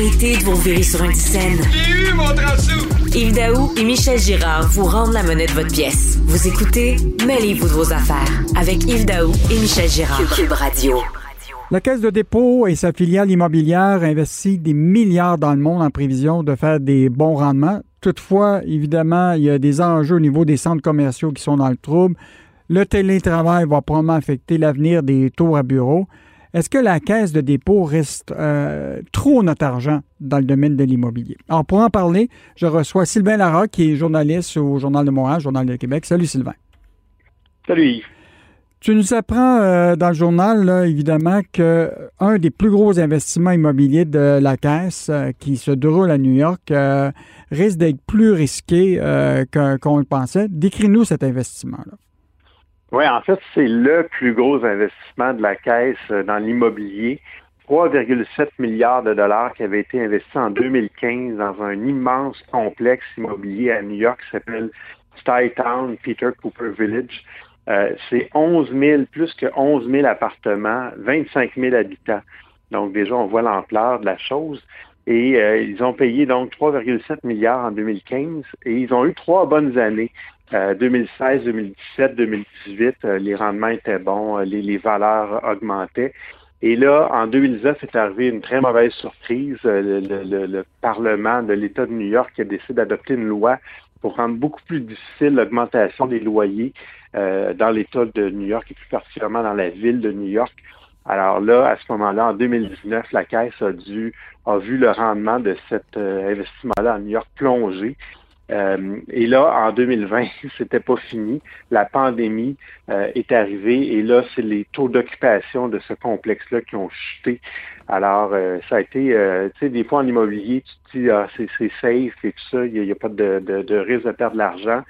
Arrêtez de vous virer sur un scène. J'ai eu mon Yves Daou et Michel Girard vous rendent la monnaie de votre pièce. Vous écoutez Mêlez-vous de vos affaires avec Yves Daou et Michel Girard. Cube Radio. La Caisse de dépôt et sa filiale immobilière investissent des milliards dans le monde en prévision de faire des bons rendements. Toutefois, évidemment, il y a des enjeux au niveau des centres commerciaux qui sont dans le trouble. Le télétravail va probablement affecter l'avenir des tours à bureau. Est-ce que la caisse de dépôt reste euh, trop notre argent dans le domaine de l'immobilier? Alors, pour en parler, je reçois Sylvain Larocque, qui est journaliste au Journal de Montréal, Journal de Québec. Salut, Sylvain. Salut, Yves. Tu nous apprends euh, dans le journal, évidemment, que un des plus gros investissements immobiliers de la Caisse euh, qui se déroule à New York risque d'être plus risqué qu'on le pensait. Décris-nous cet investissement-là. Oui, en fait, c'est le plus gros investissement de la Caisse euh, dans l'immobilier. 3,7 milliards de dollars qui avaient été investis en 2015 dans un immense complexe immobilier à New York qui s'appelle Town Peter Cooper Village. Euh, c'est 11 000, plus que 11 000 appartements, 25 000 habitants. Donc déjà, on voit l'ampleur de la chose. Et euh, ils ont payé donc 3,7 milliards en 2015 et ils ont eu trois bonnes années. 2016, 2017, 2018, les rendements étaient bons, euh, les, valeurs augmentaient. Et là, en 2019, est arrivé une très mauvaise surprise. Euh, le, Parlement de l'État de New York a décidé d'adopter une loi pour rendre beaucoup plus difficile l'augmentation des loyers euh, dans l'État de New York et plus particulièrement dans la ville de New York. Alors là, à ce moment-là, en 2019, la Caisse a dû a vu le rendement de cet investissement-là à New York plonger. Euh, et là, en 2020, c'était pas fini. La pandémie euh, est arrivée et là, c'est les taux d'occupation de ce complexe-là qui ont chuté. Alors, euh, ça a été, tu sais, des fois en immobilier, tu te dis, ah, c'est safe et tout ça, il n'y a, pas de, de, de risque de perdre de l'argent.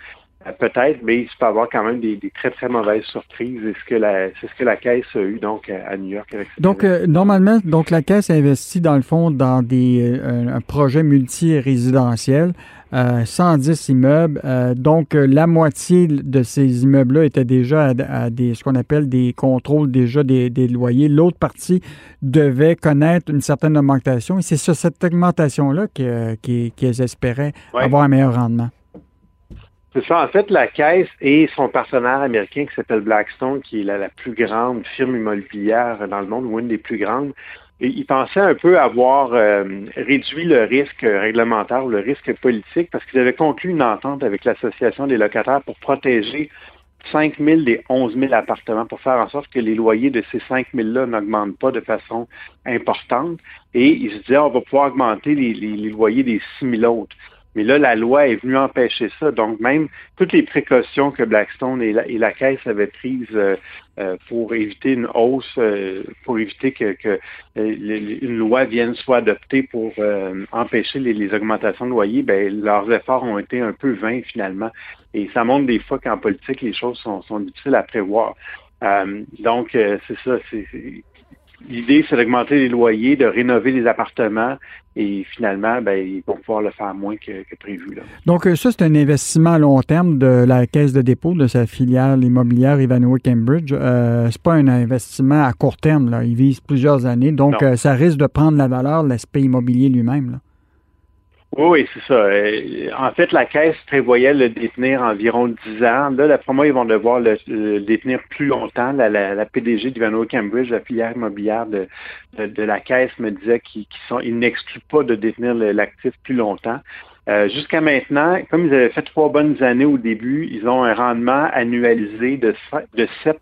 Euh, peut-être, mais il peut avoir quand même des, très, très mauvaises surprises. C'est ce que la, c'est ce que la Caisse a eu donc à New York avec Donc, euh, normalement, donc la Caisse investit dans le fond dans des euh, un, projet multi-résidentiel, 110 immeubles. donc, la moitié de ces immeubles-là étaient déjà à, des ce qu'on appelle des contrôles déjà des, loyers. L'autre partie devait connaître une certaine augmentation. Et c'est sur cette augmentation-là qu'ils espéraient avoir un meilleur rendement. C'est ça. En fait, la Caisse et son partenaire américain qui s'appelle Blackstone, qui est la, plus grande firme immobilière dans le monde, ou une des plus grandes, ils pensaient un peu avoir euh, réduit le risque réglementaire ou le risque politique parce qu'ils avaient conclu une entente avec l'Association des locataires pour protéger 5 000 des 11 000 appartements pour faire en sorte que les loyers de ces 5 000-là n'augmentent pas de façon importante. Et ils se disaient, on va pouvoir augmenter les, les loyers des 6 000 autres. Mais là, la loi est venue empêcher ça. Donc, même toutes les précautions que Blackstone et la, Caisse avaient prises euh, euh, pour éviter une hausse, euh, pour éviter que, une loi vienne soit adoptée pour empêcher les, augmentations de loyer, ben, leurs efforts ont été un peu vains finalement. Et ça montre des fois qu'en politique, les choses sont, sont difficiles à prévoir. donc, c'est ça. L'idée, c'est d'augmenter les loyers, de rénover les appartements et finalement, ben, ils vont pouvoir le faire moins que, prévu. Donc, euh, ça, c'est un investissement à long terme de la caisse de dépôt de sa filiale immobilière Ivanhoe Cambridge. Euh, c'est pas un investissement à court terme. Là. Il vise plusieurs années. Donc, euh, ça risque de prendre la valeur de l'aspect immobilier lui-même. Oui, c'est ça. En fait, la Caisse prévoyait le détenir environ 10 ans. Là, d'après moi, ils vont devoir le, détenir plus longtemps. La, la, la PDG d'Ivano Cambridge, la filière immobilière de, la Caisse, me disait qu'ils ils n'excluent pas de détenir l'actif plus longtemps. Euh, jusqu'à maintenant, comme ils avaient fait trois bonnes années au début, ils ont un rendement annualisé de, de 7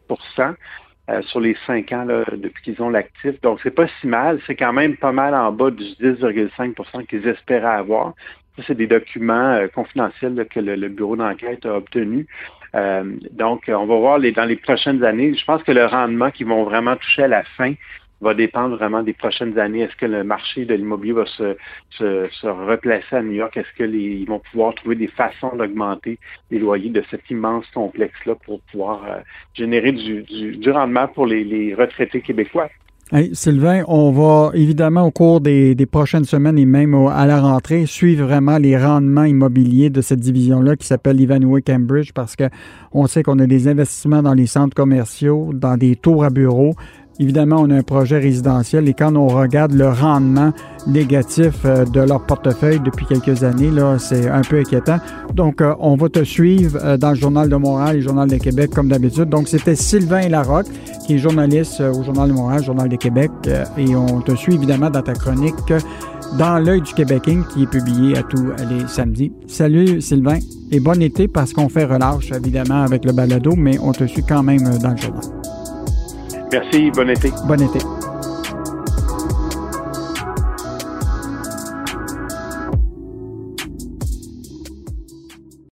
euh, sur les cinq ans là, depuis qu'ils ont l'actif. Donc, c'est pas si mal. C'est quand même pas mal en bas du 10,5% qu'ils espéraient avoir. Ça, c'est des documents euh, confidentiels que le, bureau d'enquête a obtenus. Euh, donc, on va voir dans les prochaines années. Je pense que le rendement qu'ils vont vraiment toucher à la fin va dépendre vraiment des prochaines années. Est-ce que le marché de l'immobilier va se, se, replacer à New York? Est-ce qu'ils vont pouvoir trouver des façons d'augmenter les loyers de cet immense complexe-là pour pouvoir euh, générer du, du, rendement pour les, retraités québécois? Hey, Sylvain, on va évidemment au cours des, des, prochaines semaines et même à la rentrée suivre vraiment les rendements immobiliers de cette division-là qui s'appelle Ivanhoe Cambridge parce que on sait qu'on a des investissements dans les centres commerciaux, dans des tours à bureaux, évidemment, on a un projet résidentiel et quand on regarde le rendement négatif euh, de leur portefeuille depuis quelques années, là, c'est un peu inquiétant. Donc, euh, on va te suivre euh, dans le Journal de Montréal et le Journal de Québec comme d'habitude. Donc, c'était Sylvain Larocque, qui est journaliste au Journal de Montréal, Journal de Québec, et on te suit évidemment dans ta chronique dans l'œil du Québec qui est publié à tous les samedis. Salut Sylvain et bon été parce qu'on fait relâche évidemment avec le balado, mais on te suit quand même dans le journal. Merci, bon été. Bon été.